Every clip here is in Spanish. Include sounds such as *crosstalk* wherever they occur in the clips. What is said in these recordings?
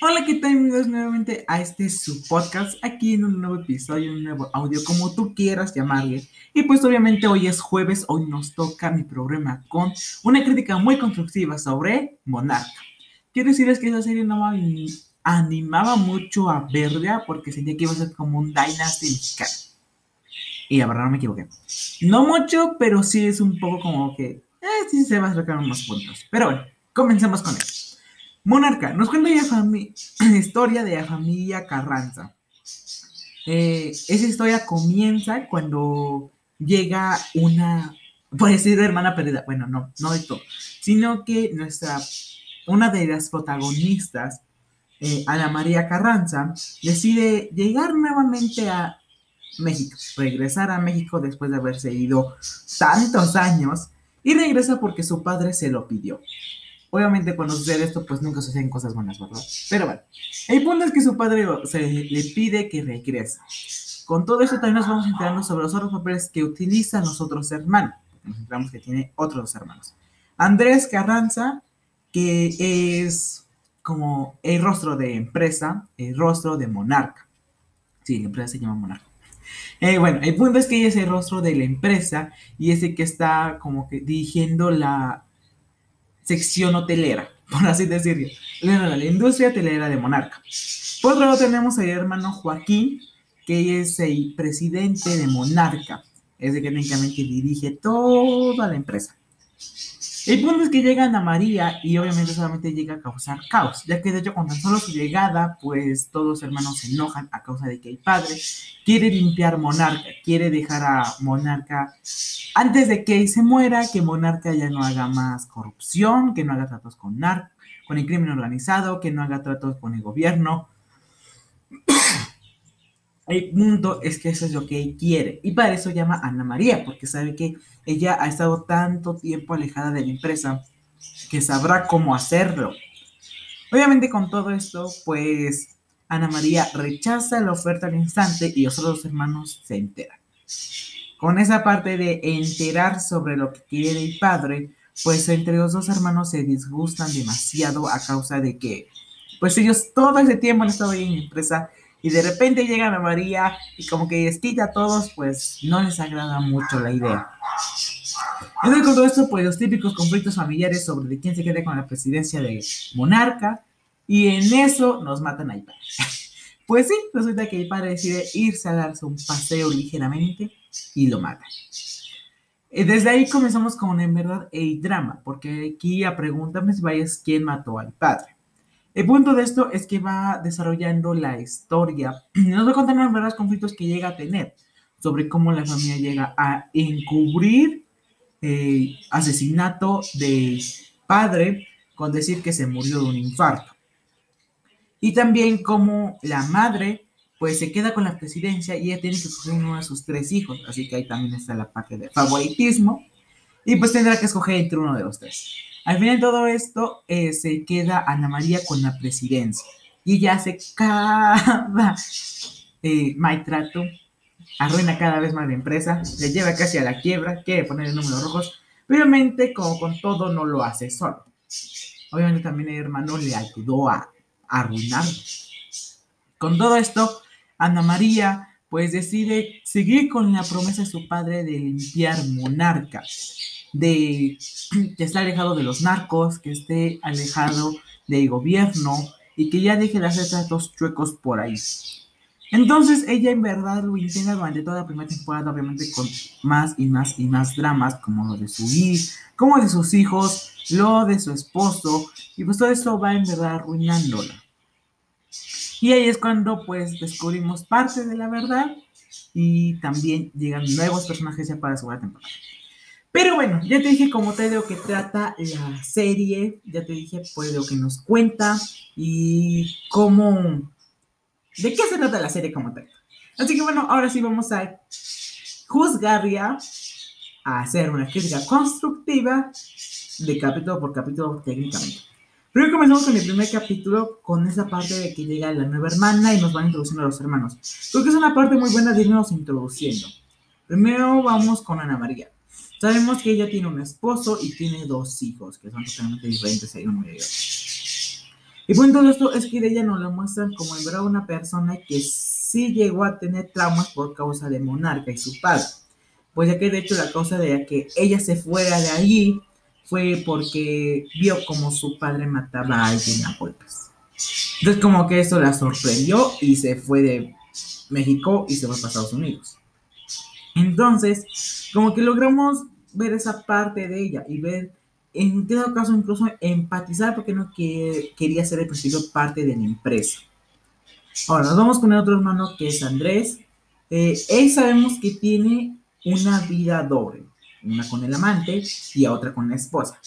Hola, ¿qué tal? Bienvenidos nuevamente a este su podcast, aquí en un nuevo episodio, un nuevo audio, como tú quieras llamarle. Y pues obviamente hoy es jueves, hoy nos toca mi programa con una crítica muy constructiva sobre Monarca. Quiero decirles que esa serie no me animaba mucho a verla porque sentía que iba a ser como un Dynasty mexicano. Y la verdad no me equivoqué. No mucho, pero sí es un poco como que, eh, sí se va a sacar unos puntos. Pero bueno, comencemos con él. Monarca, nos cuenta la *clears throat* historia de la familia Carranza. Eh, esa historia comienza cuando llega una, puede decir hermana perdida, bueno, no, no de todo, sino que nuestra, una de las protagonistas, eh, Ana María Carranza, decide llegar nuevamente a México, regresar a México después de haberse ido tantos años, y regresa porque su padre se lo pidió. Obviamente cuando sucede esto, pues nunca suceden cosas buenas, ¿verdad? Pero bueno, el punto es que su padre se le pide que regrese. Con todo esto también nos vamos enterando sobre los otros papeles que utilizan los otros hermanos. Nos enteramos que tiene otros dos hermanos. Andrés Carranza, que es como el rostro de empresa, el rostro de monarca. Sí, la empresa se llama monarca. Eh, bueno, el punto es que ella es el rostro de la empresa y es el que está como que dirigiendo la, sección hotelera, *laughs* por así decirlo, la, industria hotelera de Monarca. Por otro lado tenemos al hermano Joaquín, que es el presidente de Monarca, es el que técnicamente dirige toda la empresa. El punto es que llega Ana María y obviamente solamente llega a causar caos, ya que de hecho con tan solo su llegada, pues todos los hermanos se enojan a causa de que el padre quiere limpiar Monarca, quiere dejar a Monarca antes de que se muera, que Monarca ya no haga más corrupción, que no haga tratos con nar con el crimen organizado, que no haga tratos con el gobierno. El punto es que eso es lo que él quiere. Y para eso llama a Ana María, porque sabe que ella ha estado tanto tiempo alejada de la empresa que sabrá cómo hacerlo. Obviamente con todo esto, pues Ana María rechaza la oferta al instante y los otros hermanos se enteran. Con esa parte de enterar sobre lo que quiere el padre, pues entre los dos hermanos se disgustan demasiado a causa de que, pues ellos todo ese tiempo han estado ahí en la empresa y de repente llegan a María y como que les a todos, pues no les agrada mucho la idea. Entonces con todo esto, pues los típicos conflictos familiares sobre de quién se quede con la presidencia de monarca y en eso nos matan a padre. *laughs* Pues sí, resulta que padre decide irse a darse un paseo ligeramente y lo mata. Eh, desde ahí comenzamos con en verdad el drama, porque aquí a pregúntame si vayas quién mató al padre. El punto de esto es que va desarrollando la historia *clears throat* nos va en verdad los conflictos que llega a tener sobre cómo la familia llega a encubrir eh, asesinato de padre con decir que se murió de un infarto. Y también cómo la madre pues se queda con la presidencia y ella tiene que escoger uno de sus tres hijos, así que ahí también está la parte de favoritismo y pues tendrá que escoger entre uno de los tres. Al final de todo esto, eh, se queda Ana María con la presidencia y ella hace cada eh, maltrato, arruina cada vez más la empresa, le lleva casi a la quiebra, quiere poner números rojos. Obviamente, como con todo, no lo hace solo. Obviamente también el hermano le ayudó a, a arruinarlo. Con todo esto, Ana María pues decide seguir con la promesa de su padre de limpiar Monarca de *clears throat* que esté alejado de los narcos, que esté alejado del gobierno y que ya deje de hacer tratos chuecos por ahí. Entonces ella en verdad lo intenta durante toda la primera temporada, obviamente con más y más y más dramas, como lo de su hijo, como de sus hijos, lo de su esposo, y pues todo esto va en verdad arruinándola. Y ahí es cuando pues descubrimos parte de la verdad y también llegan nuevos personajes ya para la segunda temporada. Pero bueno, ya te dije cómo te digo que trata la serie, ya te dije pues lo que nos cuenta y cómo, de qué se trata la serie como tal. Así que bueno, ahora sí vamos a juzgar ya, a hacer una crítica constructiva de capítulo por capítulo técnicamente. Primero comenzamos con el primer capítulo, con esa parte de que llega la nueva hermana y nos van introduciendo a los hermanos. Creo que es una parte muy buena de irnos introduciendo. Primero vamos con Ana María. Sabemos que ella tiene un esposo y tiene dos hijos, que son totalmente diferentes hay uno y otro. Y bueno, todo esto es que de ella nos lo muestran como en verdad una persona que sí llegó a tener traumas por causa de Monarca y su padre. Pues ya que de hecho la causa de que ella se fuera de allí fue porque vio como su padre mataba a alguien a golpes. Entonces como que eso la sorprendió y se fue de México y se fue para Estados Unidos. Entonces, como que logramos ver esa parte de ella y ver, en todo caso, incluso empatizar porque no quería ser el principio parte de la empresa. Ahora, nos vamos con el otro hermano que es Andrés. Eh, él sabemos que tiene una vida doble, una con el amante y otra con la esposa.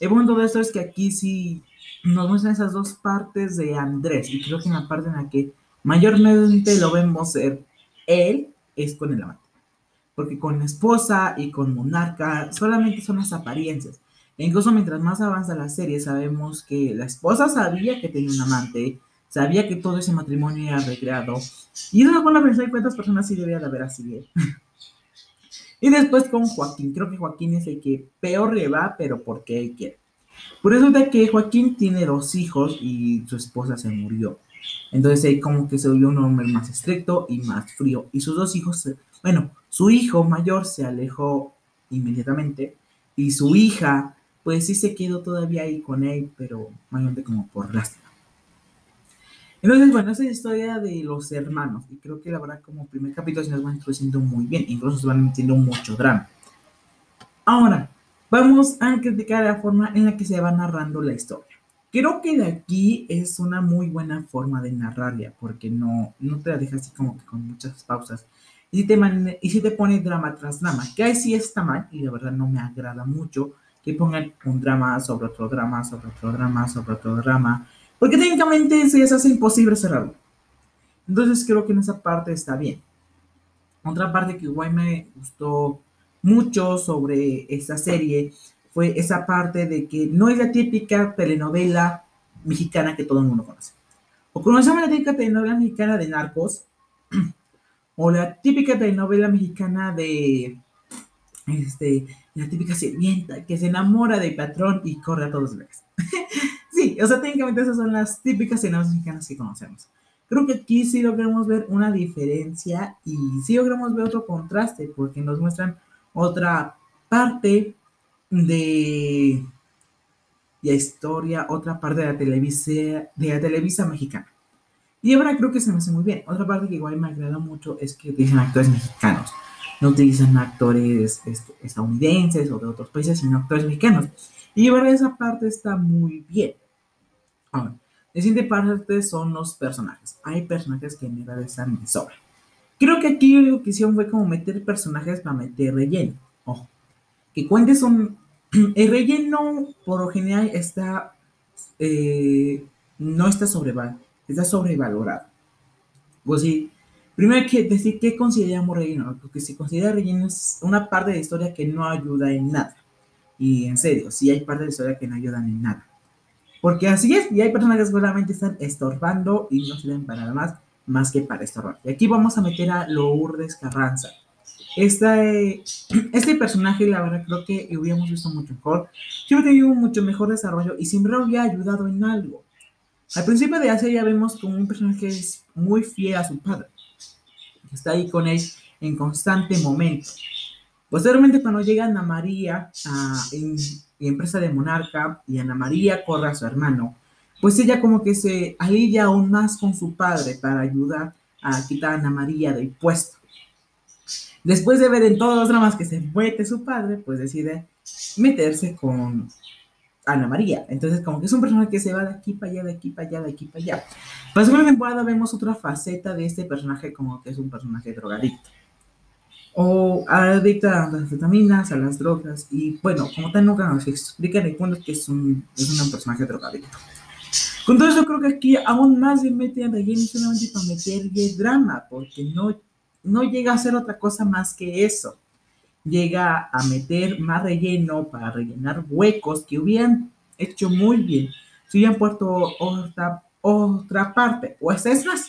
El punto de esto es que aquí sí nos muestran esas dos partes de Andrés y creo que en la parte en la que mayormente lo vemos ser él es con el amante. Porque con la esposa y con Monarca solamente son las apariencias. E incluso mientras más avanza la serie, sabemos que la esposa sabía que tenía un amante, sabía que todo ese matrimonio era recreado. Y eso es pensar en cuántas personas sí debería de haber así. ¿eh? *laughs* y después con Joaquín. Creo que Joaquín es el que peor le va, pero porque él quiere. Por eso de que Joaquín tiene dos hijos y su esposa se murió. Entonces él como que se volvió un hombre más estricto y más frío. Y sus dos hijos, bueno, su hijo mayor se alejó inmediatamente y su hija, pues sí se quedó todavía ahí con él, pero mayormente como por lástima. Entonces, bueno, esa es la historia de los hermanos. Y creo que la verdad, como primer capítulo, se nos va introduciendo muy bien. Incluso se van metiendo mucho drama. Ahora, vamos a criticar la forma en la que se va narrando la historia. Creo que de aquí es una muy buena forma de narrarla, porque no, no te la deja así como que con muchas pausas. Y si, te y si te pone drama tras drama, que ahí sí está mal, y de verdad no me agrada mucho que pongan un drama sobre otro drama, sobre otro drama, sobre otro drama, porque técnicamente eso ya se hace imposible cerrarlo. Entonces creo que en esa parte está bien. Otra parte que igual me gustó mucho sobre esta serie fue esa parte de que no es la típica telenovela mexicana que todo el mundo conoce. O conocemos la típica telenovela mexicana de narcos, *clears throat* o la típica telenovela mexicana de este, la típica sirvienta que se enamora del patrón y corre a todos lados. *laughs* o sea, técnicamente esas son las típicas telenovelas mexicanas que conocemos. Creo que aquí sí logramos ver una diferencia y sí logramos ver otro contraste porque nos muestran otra parte de la historia, otra parte de la televisa, de la televisa mexicana. Y ahora creo que se me hace muy bien. Otra parte que igual me agrada mucho es que utilizan actores mexicanos. No utilizan actores este, estadounidenses o de otros países, sino actores mexicanos. Y ahora esa parte está muy bien. Ahora, la siguiente parte son los personajes. Hay personajes que en verdad están de sobra. Creo que aquí lo que hicieron fue como meter personajes para meter relleno. Ojo, que cuentes un... *clears throat* El relleno, por lo general, está... Eh, no está sobrevalorado, está sobrevalorado. Pues sí, primero hay que decir qué consideramos relleno, porque si considera relleno es una parte de la historia que no ayuda en nada. Y en serio, sí hay parte de la historia que no ayudan en nada. Porque así es, y hay personas que seguramente están estorbando y no sirven para nada más más que para estorbar. Y aquí vamos a meter a Lourdes Carranza. Este, *clears throat* este personaje, la verdad, creo que hubiéramos visto mucho mejor. Yo tenido un mucho mejor desarrollo y siempre había ayudado en algo. Al principio de serie ya vemos como un personaje que es muy fiel a su padre. Está ahí con él en constante momento. Posteriormente, cuando llega Ana María a empresa de Monarca y Ana María corre a su hermano, pues ella como que se alivia aún más con su padre para ayudar a quitar a Ana María del puesto. Después de ver en todos los dramas que se mete su padre, pues decide meterse con Ana María. Entonces, como que es un personaje que se va de aquí para allá, de aquí para allá, de aquí para allá. En la temporada vemos otra faceta de este personaje, como que es un personaje drogadicto. O adicto a las vitaminas, a las drogas. Y bueno, como tal, nunca nos explican el punto que es un, es un personaje drogadicto. Con todo eso creo que aquí aún más se mete a relleno solamente para meterle drama, porque no, no llega a ser otra cosa más que eso. Llega a meter más relleno para rellenar huecos que hubieran hecho muy bien si hubieran puesto otra, otra parte. O esta es más,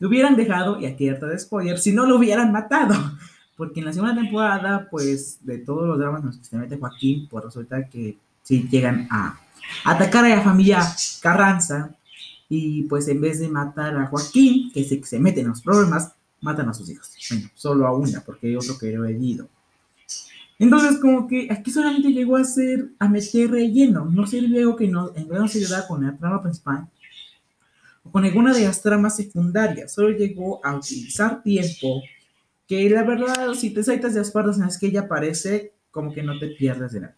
lo hubieran dejado, y aquí harta de spoiler, si no lo hubieran matado. Porque en la segunda temporada, pues, de todos los dramas en los que se mete Joaquín, pues resulta que sí llegan a atacar a la familia Carranza y pues en vez de matar a Joaquín, que se, se mete en los problemas, matan a sus hijos. Bueno, solo a una, porque hay otro que lo he herido. Entonces, como que aquí solamente llegó a ser, a meter relleno. No sirvió que no, en verdad no se ayudara con la trama principal con alguna de las tramas secundarias. Solo llegó a utilizar tiempo que la verdad, si te saltas de las partes en las que ella aparece, como que no te pierdes de nada.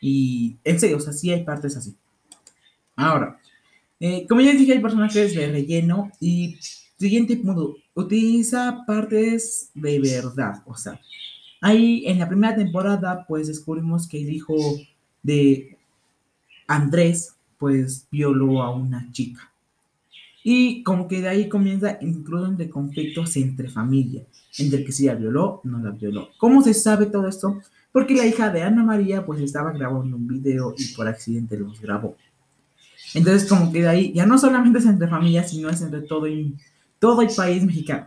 Y en serio, o sea, sí hay partes así. Ahora, eh, como ya dije, hay personajes de relleno y siguiente punto, utiliza partes de verdad, o sea, ahí en la primera temporada pues descubrimos que el hijo de Andrés pues violó a una chica. Y como que de ahí comienza incluso entre conflictos entre familia, entre que si la violó, no la violó. ¿Cómo se sabe todo esto? Porque la hija de Ana María pues estaba grabando un video y por accidente los grabó. Entonces como que de ahí ya no solamente es entre familias, sino es entre todo, y, todo el país mexicano.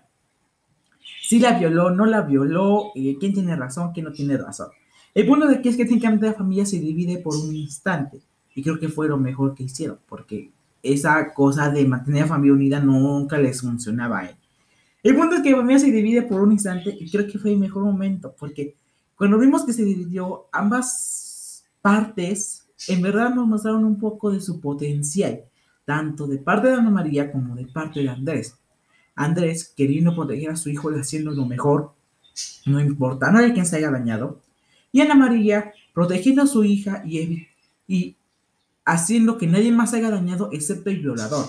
Si la violó, no la violó, eh, quién tiene razón, quién no tiene razón. El punto de aquí es que técnicamente la familia se divide por un instante. Y creo que fue lo mejor que hicieron, porque esa cosa de mantener a la familia unida nunca les funcionaba a él. El punto es que familia se divide por un instante y creo que fue el mejor momento, porque cuando vimos que se dividió, ambas partes en verdad nos mostraron un poco de su potencial, tanto de parte de Ana María como de parte de Andrés. Andrés, queriendo proteger a su hijo y haciendo lo mejor, no importa, no hay quien se haya dañado. Y Ana María, protegiendo a su hija y, y haciendo que nadie más haya dañado excepto el violador.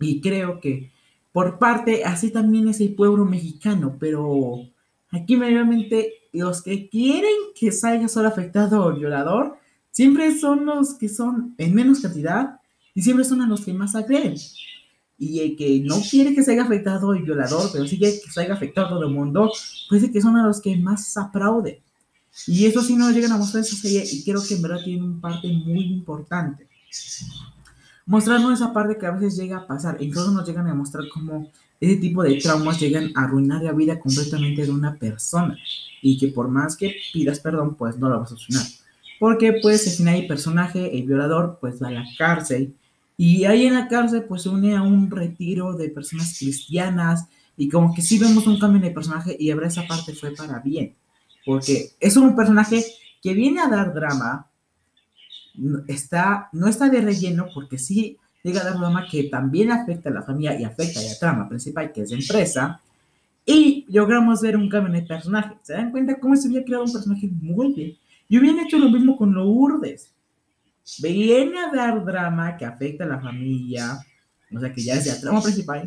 Y creo que por parte, así también es el pueblo mexicano, pero aquí mediamente los que quieren que salga solo afectado el violador, siempre son los que son en menos cantidad y siempre son a los que más agreden. Y el que no quiere que haya afectado el violador, pero sí quiere que haya afectado todo el mundo, pues que son a los que más aplauden. Y eso sí nos llegan a mostrar esa serie y creo que en verdad tiene un parte muy importante. Mostrarnos esa parte que a veces llega a pasar, incluso nos llegan a mostrar cómo ese tipo de traumas llegan a arruinar la vida completamente de una persona y que por más que pidas perdón, pues no lo vas a solucionar. Porque pues al final el personaje, el violador, pues va a la cárcel y ahí en la cárcel pues se une a un retiro de personas cristianas y como que sí vemos un cambio en el personaje y ahora esa parte fue para bien porque es un personaje que viene a dar drama, está, no está de relleno, porque sí llega a dar drama que también afecta a la familia y afecta a la trama principal, que es la empresa, y logramos ver un cambio en el personaje. ¿Se dan cuenta cómo se había creado un personaje muy bien? Y hubiera hecho lo mismo con Lourdes. Viene a dar drama que afecta a la familia, o sea que ya es la trama principal,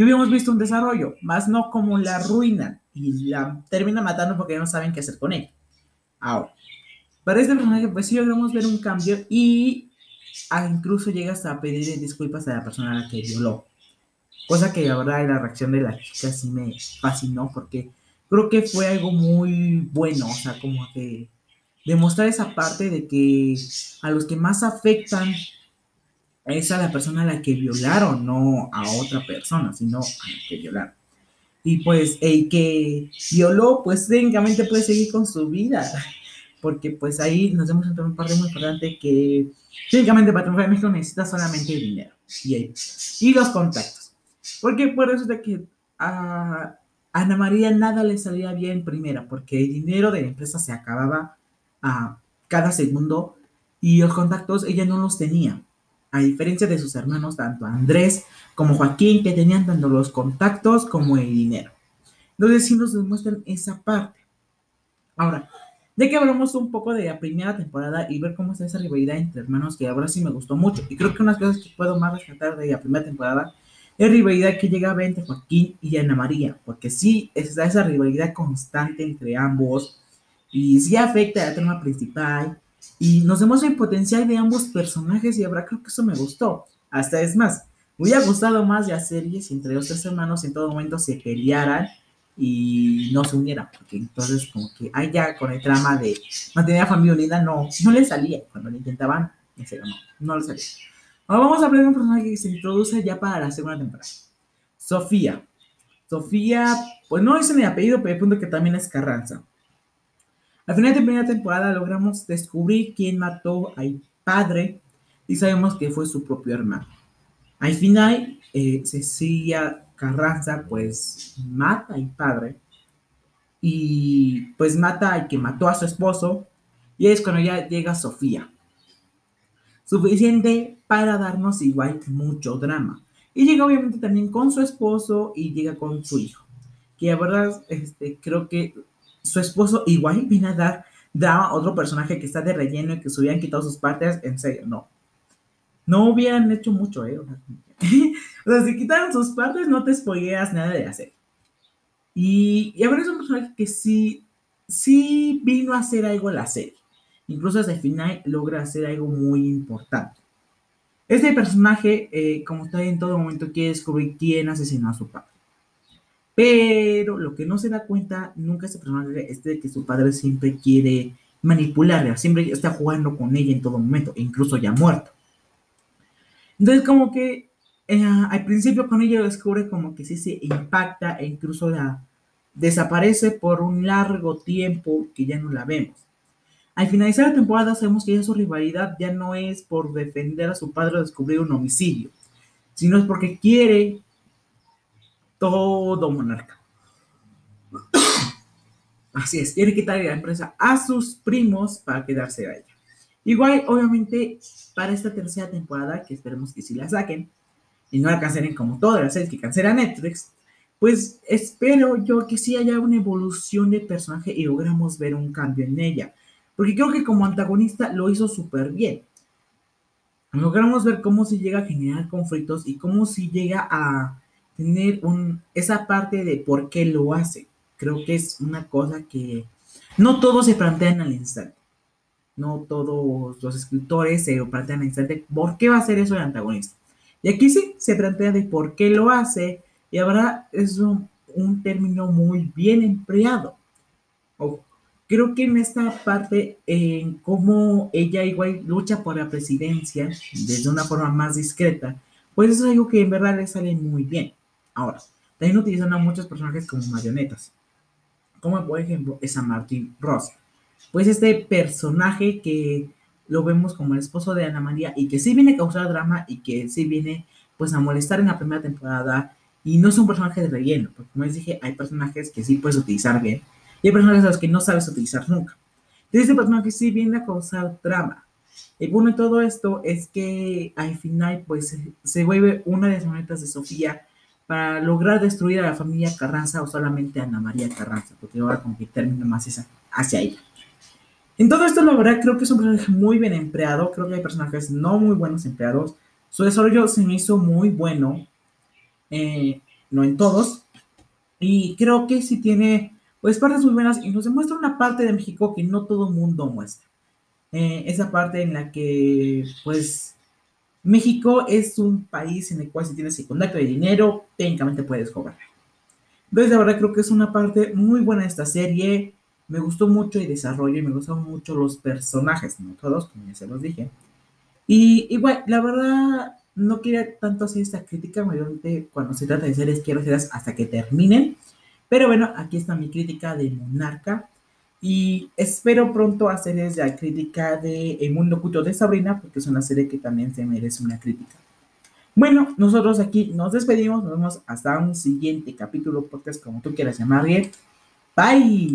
y hubiéramos visto un desarrollo, más no como la ruina y la termina matando porque no saben qué hacer con él. Ahora, para este personaje, pues sí logramos ver un cambio y incluso llega hasta a pedir disculpas a la persona a la que violó. Cosa que ahora la reacción de la chica sí me fascinó porque creo que fue algo muy bueno, o sea, como que demostrar esa parte de que a los que más afectan es a la persona a la que violaron, no a otra persona, sino a la que violaron. Y pues el que violó, pues técnicamente puede seguir con su vida, *laughs* porque pues ahí nos hemos entrado un parte muy importante que técnicamente para triunfar en México necesita solamente el dinero y, y los contactos. Porque por eso de que a Ana María nada le salía bien primera, porque el dinero de la empresa se acababa a cada segundo y los contactos ella no los tenía a diferencia de sus hermanos, tanto Andrés como Joaquín, que tenían tanto los contactos como el dinero. Entonces sí nos demuestran esa parte. Ahora, ya que hablamos un poco de la primera temporada y ver cómo está esa rivalidad entre hermanos, que ahora sí me gustó mucho. Y creo que unas cosas que puedo más rescatar de la primera temporada es rivalidad que llegaba entre Joaquín y Ana María, porque sí está esa rivalidad constante entre ambos y sí afecta a la trama principal y nos demuestra el potencial de ambos personajes y ahora creo que eso me gustó. Hasta es más, me hubiera gustado más de series si entre los tres hermanos en todo momento se pelearan y no se unieran, porque entonces como que ahí ya con el trama de mantener a familia unida no, no le salía, cuando lo intentaban, en serio, no, no le salía. Ahora vamos a hablar de un personaje que se introduce ya para la segunda temporada. Sofía. Sofía, pues no es mi apellido, pero el punto que también es Carranza. Al final de primera temporada logramos descubrir quién mató al padre y sabemos que fue su propio hermano. Al final, eh, Cecilia Carranza pues mata al padre y pues mata al que mató a su esposo y es cuando ya llega Sofía. Suficiente para darnos igual mucho drama. Y llega obviamente también con su esposo y llega con su hijo. Que la verdad, este, creo que su esposo igual viene a dar drama a otro personaje que está de relleno y que se hubieran quitado sus partes. En serio, no. No hubieran hecho mucho, ¿eh? *laughs* O sea, si quitaron sus partes, no te spoileas nada de hacer. Y, y ahora es un personaje que sí, sí vino a hacer algo en la serie. Incluso hasta el final logra hacer algo muy importante. Este personaje, eh, como está en todo momento, quiere descubrir quién asesinó a su padre. Pero lo que no se da cuenta nunca este es de que su padre siempre quiere manipularla, siempre está jugando con ella en todo momento, incluso ya muerto. Entonces, como que eh, al principio con ella descubre como que sí se impacta e incluso la desaparece por un largo tiempo que ya no la vemos. Al finalizar la temporada sabemos que ya su rivalidad ya no es por defender a su padre o descubrir un homicidio, sino es porque quiere todo monarca. *coughs* Así es, quiere quitarle la empresa a sus primos para quedarse a ella. Igual, obviamente, para esta tercera temporada, que esperemos que sí la saquen, y no la cancelen como todas las series que cancela Netflix, pues espero yo que sí haya una evolución de personaje y logramos ver un cambio en ella. Porque creo que como antagonista lo hizo súper bien. Logramos ver cómo se llega a generar conflictos y cómo se llega a tener un, esa parte de por qué lo hace. Creo que es una cosa que no todos se plantean al instante. No todos los escritores se plantean al instante por qué va a ser eso el antagonista. Y aquí sí se plantea de por qué lo hace y ahora es un, término muy bien empleado. creo que en esta parte, en cómo ella igual lucha por la presidencia desde una forma más discreta, pues es algo que en verdad le sale muy bien. Ahora, también utilizan a muchos personajes como marionetas, como por ejemplo es a Martin Ross. Pues este personaje que lo vemos como el esposo de Ana María y que sí viene a causar drama y que sí viene pues a molestar en la primera temporada y no es un personaje de relleno, porque como les dije, hay personajes que sí puedes utilizar bien y hay personajes a los que no sabes utilizar nunca. Entonces, este personaje sí viene a causar drama. Y bueno, todo esto es que al final, pues, se vuelve una de las monedas de Sofía para lograr destruir a la familia Carranza o solamente a Ana María Carranza, porque ahora como que termina más esa, hacia ella. En todo esto, la verdad, creo que es un personaje muy bien empleado. Creo que hay personajes no muy buenos empleados. Su desarrollo se me hizo muy bueno. Eh, no en todos. Y creo que sí tiene, pues, partes muy buenas y nos demuestra una parte de México que no todo mundo muestra. Eh, esa parte en la que, pues, México es un país en el cual si tienes el contacto de dinero, técnicamente puedes cobrar. Entonces, la verdad, creo que es una parte muy buena de esta serie. Me gustó mucho el desarrollo y me gustaron mucho los personajes, no todos, como ya se los dije. Y igual, la verdad, no quería tanto hacer esta crítica, mayormente cuando se trata de series quiero hacerlas hasta que terminen. Pero bueno, aquí está mi crítica de Monarca. Y espero pronto hacerles la crítica de El Mundo Oculto de Sabrina, porque es una serie que también se merece una crítica. Bueno, nosotros aquí nos despedimos, nos vemos hasta un siguiente capítulo, podcast como tú quieras llamarle. Bye.